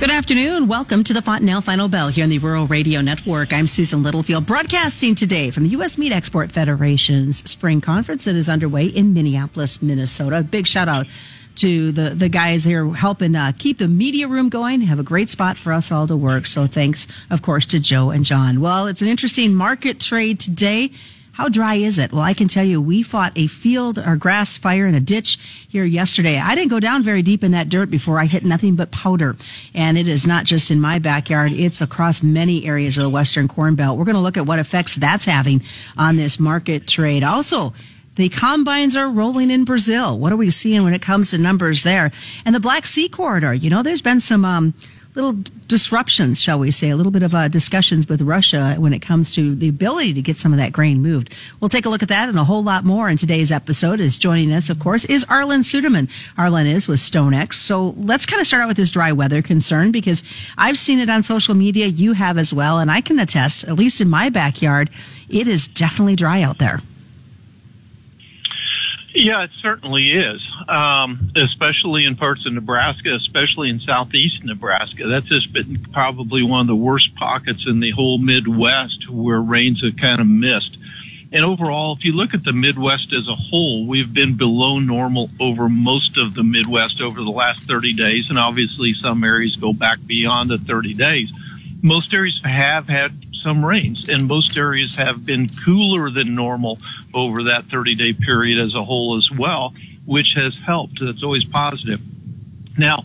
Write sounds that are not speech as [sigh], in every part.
Good afternoon. Welcome to the Fontanelle Final Bell here on the Rural Radio Network. I'm Susan Littlefield, broadcasting today from the U.S. Meat Export Federation's spring conference that is underway in Minneapolis, Minnesota. Big shout out to the, the guys here helping uh, keep the media room going, have a great spot for us all to work. So thanks, of course, to Joe and John. Well, it's an interesting market trade today. How dry is it? Well, I can tell you, we fought a field or grass fire in a ditch here yesterday. I didn't go down very deep in that dirt before I hit nothing but powder. And it is not just in my backyard. It's across many areas of the Western Corn Belt. We're going to look at what effects that's having on this market trade. Also, the combines are rolling in Brazil. What are we seeing when it comes to numbers there? And the Black Sea corridor, you know, there's been some, um, little disruptions, shall we say, a little bit of uh, discussions with Russia when it comes to the ability to get some of that grain moved. We'll take a look at that and a whole lot more in today's episode. Is joining us, of course, is Arlan Suderman. Arlan is with StoneX. So let's kind of start out with this dry weather concern because I've seen it on social media. You have as well. And I can attest, at least in my backyard, it is definitely dry out there. Yeah, it certainly is, um, especially in parts of Nebraska, especially in southeast Nebraska. That's just been probably one of the worst pockets in the whole Midwest where rains have kind of missed. And overall, if you look at the Midwest as a whole, we've been below normal over most of the Midwest over the last 30 days. And obviously some areas go back beyond the 30 days. Most areas have had some rains, and most areas have been cooler than normal over that 30 day period as a whole as well, which has helped. That's always positive. Now,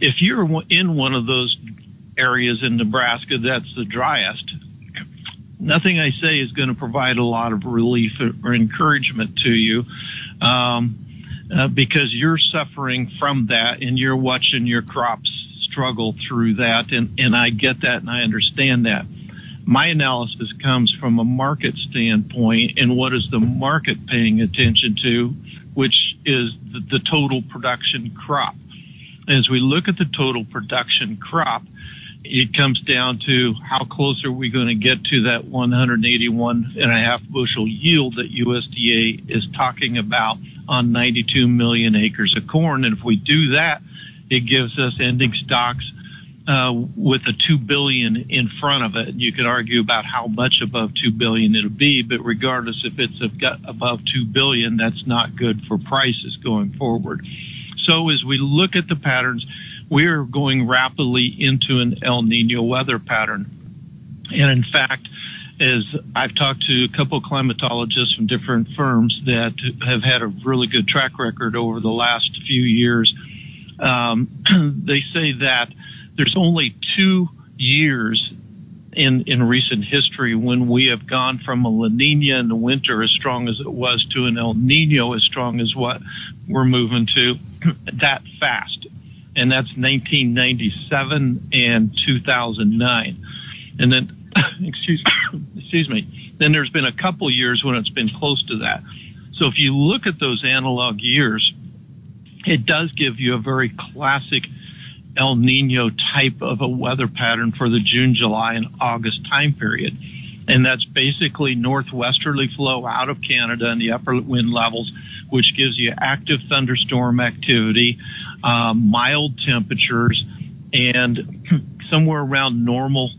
if you're in one of those areas in Nebraska that's the driest, nothing I say is going to provide a lot of relief or encouragement to you. Um, uh, because you're suffering from that and you're watching your crops struggle through that. And, and I get that and I understand that my analysis comes from a market standpoint and what is the market paying attention to, which is the, the total production crop. As we look at the total production crop, it comes down to how close are we going to get to that 181 and a half bushel yield that USDA is talking about on 92 million acres of corn. And if we do that, it gives us ending stocks uh, with a two billion in front of it. You could argue about how much above two billion it'll be, but regardless if it's above two billion, that's not good for prices going forward. So as we look at the patterns, we are going rapidly into an El Nino weather pattern. And in fact, as I've talked to a couple of climatologists from different firms that have had a really good track record over the last few years, um, [clears throat] they say that there's only two years in in recent history when we have gone from a La Nina in the winter as strong as it was to an El Nino as strong as what we're moving to [clears throat] that fast. And that's 1997 and 2009. And then, [coughs] excuse, [coughs] excuse me, then there's been a couple years when it's been close to that. So if you look at those analog years, it does give you a very classic El Nino type of a weather pattern for the June, July, and August time period. And that's basically northwesterly flow out of Canada and the upper wind levels, which gives you active thunderstorm activity, um, mild temperatures, and [clears throat] somewhere around normal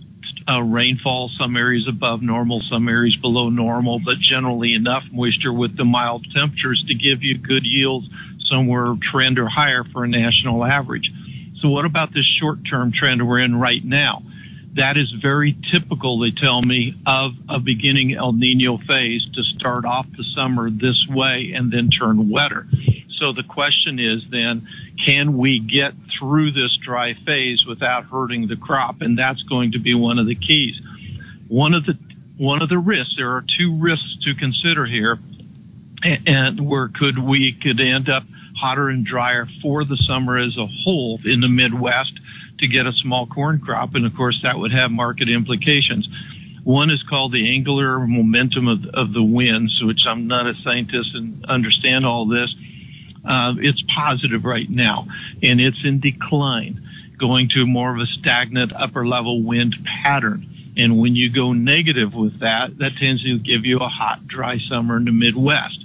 uh, rainfall, some areas above normal, some areas below normal, but generally enough moisture with the mild temperatures to give you good yields somewhere trend or higher for a national average. So what about this short-term trend we're in right now? That is very typical, they tell me, of a beginning El Nino phase to start off the summer this way and then turn wetter. So the question is then, can we get through this dry phase without hurting the crop? And that's going to be one of the keys. One of the one of the risks, there are two risks to consider here, and where could we could end up hotter and drier for the summer as a whole in the Midwest to get a small corn crop. And of course, that would have market implications. One is called the angular momentum of, of the winds, which I'm not a scientist and understand all this. Uh, it's positive right now and it's in decline, going to more of a stagnant upper level wind pattern. And when you go negative with that, that tends to give you a hot, dry summer in the Midwest.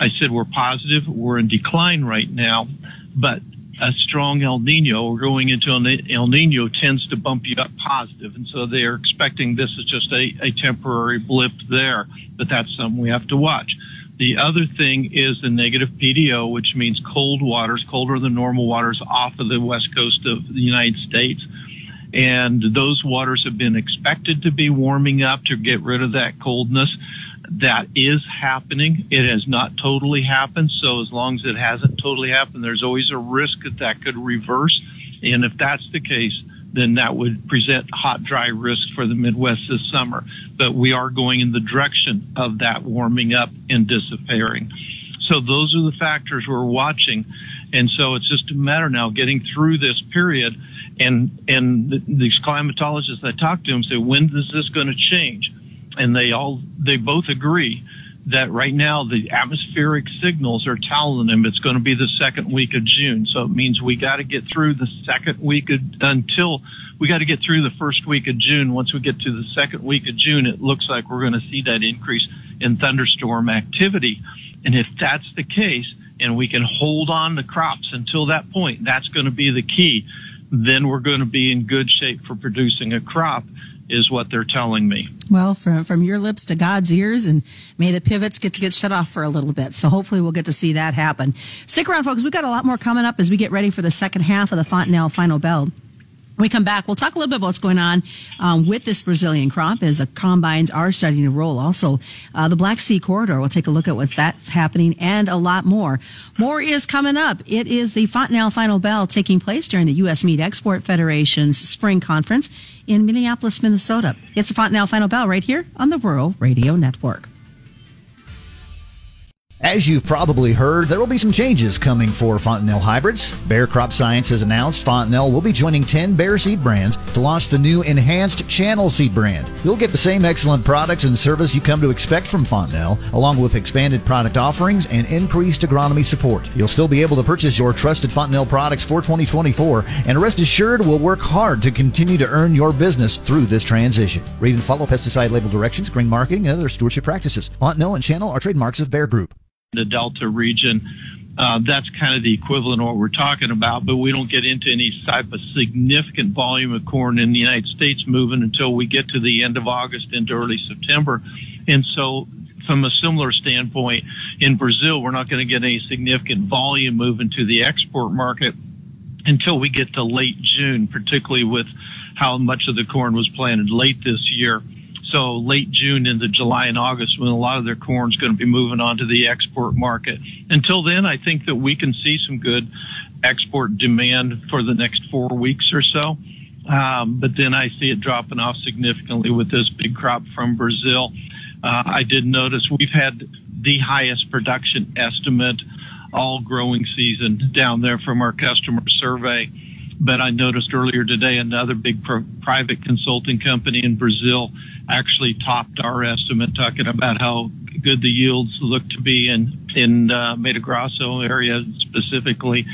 I said we're positive, we're in decline right now, but a strong El Nino or going into an El Nino tends to bump you up positive. And so they are expecting this is just a, a temporary blip there, but that's something we have to watch. The other thing is the negative PDO, which means cold waters, colder than normal waters off of the west coast of the United States. And those waters have been expected to be warming up to get rid of that coldness. That is happening. It has not totally happened. So as long as it hasn't totally happened, there's always a risk that that could reverse. And if that's the case, then that would present hot, dry risks for the Midwest this summer. But we are going in the direction of that warming up and disappearing. So those are the factors we're watching. And so it's just a matter now getting through this period. And, and these climatologists I talked to them say, when is this going to change? And they all, they both agree that right now the atmospheric signals are telling them it's going to be the second week of June. So it means we got to get through the second week of, until we got to get through the first week of June. Once we get to the second week of June, it looks like we're going to see that increase in thunderstorm activity. And if that's the case, and we can hold on to crops until that point, that's going to be the key. Then we're going to be in good shape for producing a crop is what they're telling me. Well, from from your lips to God's ears, and may the pivots get to get shut off for a little bit. So hopefully we'll get to see that happen. Stick around, folks. We've got a lot more coming up as we get ready for the second half of the Fontanelle Final Bell. When we come back, we'll talk a little bit about what's going on um, with this Brazilian crop as the combines are starting to roll. Also, uh, the Black Sea corridor. We'll take a look at what's that's happening and a lot more. More is coming up. It is the Fontanelle Final Bell taking place during the U.S. Meat Export Federation's spring conference in Minneapolis, Minnesota. It's the Fontanelle Final Bell right here on the Rural Radio Network. As you've probably heard, there will be some changes coming for Fontanelle hybrids. Bayer Crop Science has announced Fontanelle will be joining 10 Bayer seed brands to launch the new enhanced channel seed brand. You'll get the same excellent products and service you come to expect from Fontanelle, along with expanded product offerings and increased agronomy support. You'll still be able to purchase your trusted Fontanelle products for 2024, and rest assured we'll work hard to continue to earn your business through this transition. Read and follow pesticide label directions, green marketing, and other stewardship practices. Fontanelle and Channel are trademarks of Bayer Group the Delta region. Uh, that's kind of the equivalent of what we're talking about, but we don't get into any type of significant volume of corn in the United States moving until we get to the end of August into early September. And so from a similar standpoint, in Brazil, we're not going to get any significant volume moving to the export market until we get to late June, particularly with how much of the corn was planted late this year. So late June into July and August when a lot of their corn is going to be moving on to the export market. Until then, I think that we can see some good export demand for the next four weeks or so. Um, but then I see it dropping off significantly with this big crop from Brazil. Uh, I did notice we've had the highest production estimate all growing season down there from our customer survey. But I noticed earlier today another big private consulting company in Brazil actually topped our estimate, talking about how good the yields look to be in in uh, Mato Grosso area specifically.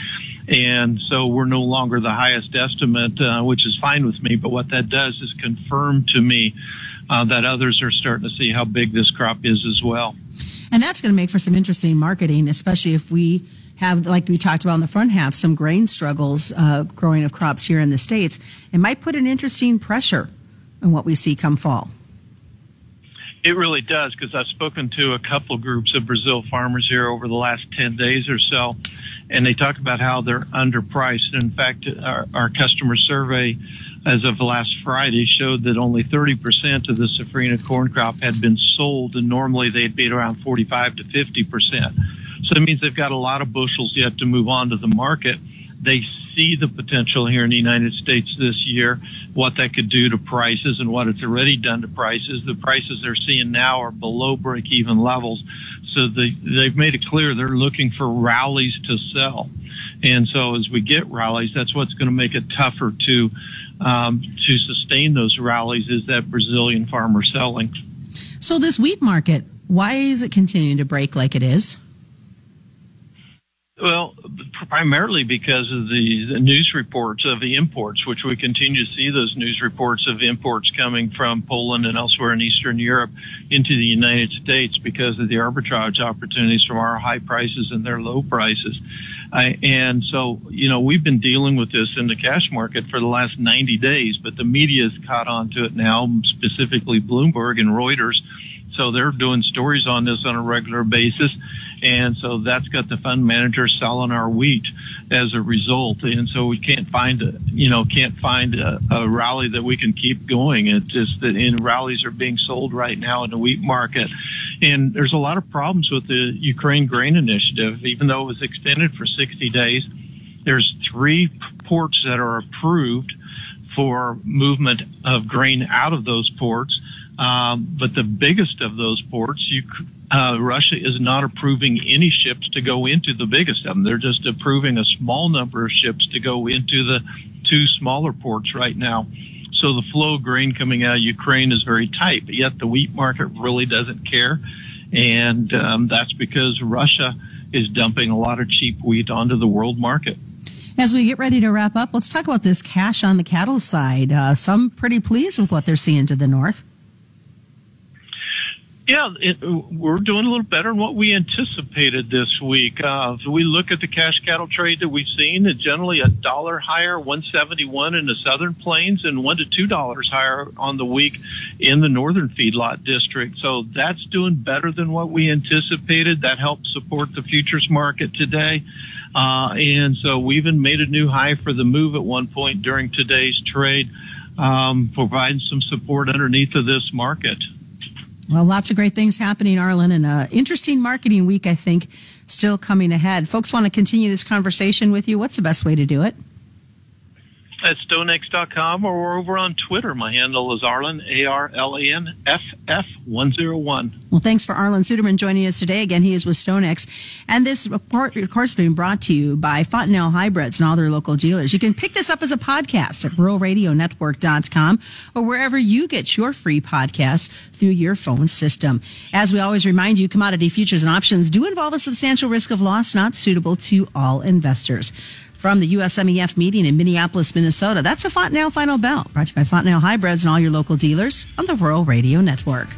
And so we're no longer the highest estimate, uh, which is fine with me. But what that does is confirm to me uh, that others are starting to see how big this crop is as well. And that's going to make for some interesting marketing, especially if we have, like we talked about in the front half, some grain struggles uh, growing of crops here in the States. It might put an interesting pressure on what we see come fall. It really does because I've spoken to a couple groups of Brazil farmers here over the last 10 days or so, and they talk about how they're underpriced. In fact, our, our customer survey as of last Friday showed that only 30% of the safrinha corn crop had been sold, and normally they'd be around 45 to 50%. So it means they've got a lot of bushels yet to move on to the market. They see the potential here in the United States this year, what that could do to prices and what it's already done to prices. The prices they're seeing now are below break even levels. So they, they've made it clear they're looking for rallies to sell. And so as we get rallies, that's what's going to make it tougher to, um, to sustain those rallies is that Brazilian farmer selling. So this wheat market, why is it continuing to break like it is? Well, primarily because of the, news reports of the imports, which we continue to see those news reports of imports coming from Poland and elsewhere in Eastern Europe into the United States because of the arbitrage opportunities from our high prices and their low prices. I, and so, you know, we've been dealing with this in the cash market for the last 90 days, but the media's caught on to it now, specifically Bloomberg and Reuters. So they're doing stories on this on a regular basis. And so that's got the fund managers selling our wheat as a result. And so we can't find a, you know, can't find a, a rally that we can keep going. It's just that in rallies are being sold right now in the wheat market. And there's a lot of problems with the Ukraine grain initiative, even though it was extended for 60 days. There's three ports that are approved for movement of grain out of those ports. Um, but the biggest of those ports, you, uh, Russia is not approving any ships to go into the biggest of them. They're just approving a small number of ships to go into the two smaller ports right now. So the flow of grain coming out of Ukraine is very tight, but yet the wheat market really doesn't care. And um, that's because Russia is dumping a lot of cheap wheat onto the world market. As we get ready to wrap up, let's talk about this cash on the cattle side. Uh, some pretty pleased with what they're seeing to the north. Yeah, it, we're doing a little better than what we anticipated this week. Uh, if we look at the cash cattle trade that we've seen, it's generally a dollar higher, 171 in the southern plains, and one to two dollars higher on the week in the northern feedlot district. So that's doing better than what we anticipated. That helps support the futures market today. Uh, and so we even made a new high for the move at one point during today's trade, um, providing some support underneath of this market. Well, lots of great things happening, Arlan, and an interesting marketing week, I think, still coming ahead. Folks want to continue this conversation with you. What's the best way to do it? At stonex.com or over on Twitter. My handle is Arlan, A-R-L-A-N-F-F-101. Well, thanks for Arlan Suderman joining us today. Again, he is with StoneX. And this report, of course, being brought to you by Fontanelle Hybrids and all their local dealers. You can pick this up as a podcast at ruralradionetwork.com or wherever you get your free podcast through your phone system. As we always remind you, commodity futures and options do involve a substantial risk of loss not suitable to all investors from the USMEF meeting in Minneapolis, Minnesota. That's a Fontanelle Final Bell, brought to you by Fontanelle Hybrids and all your local dealers on the Rural Radio Network.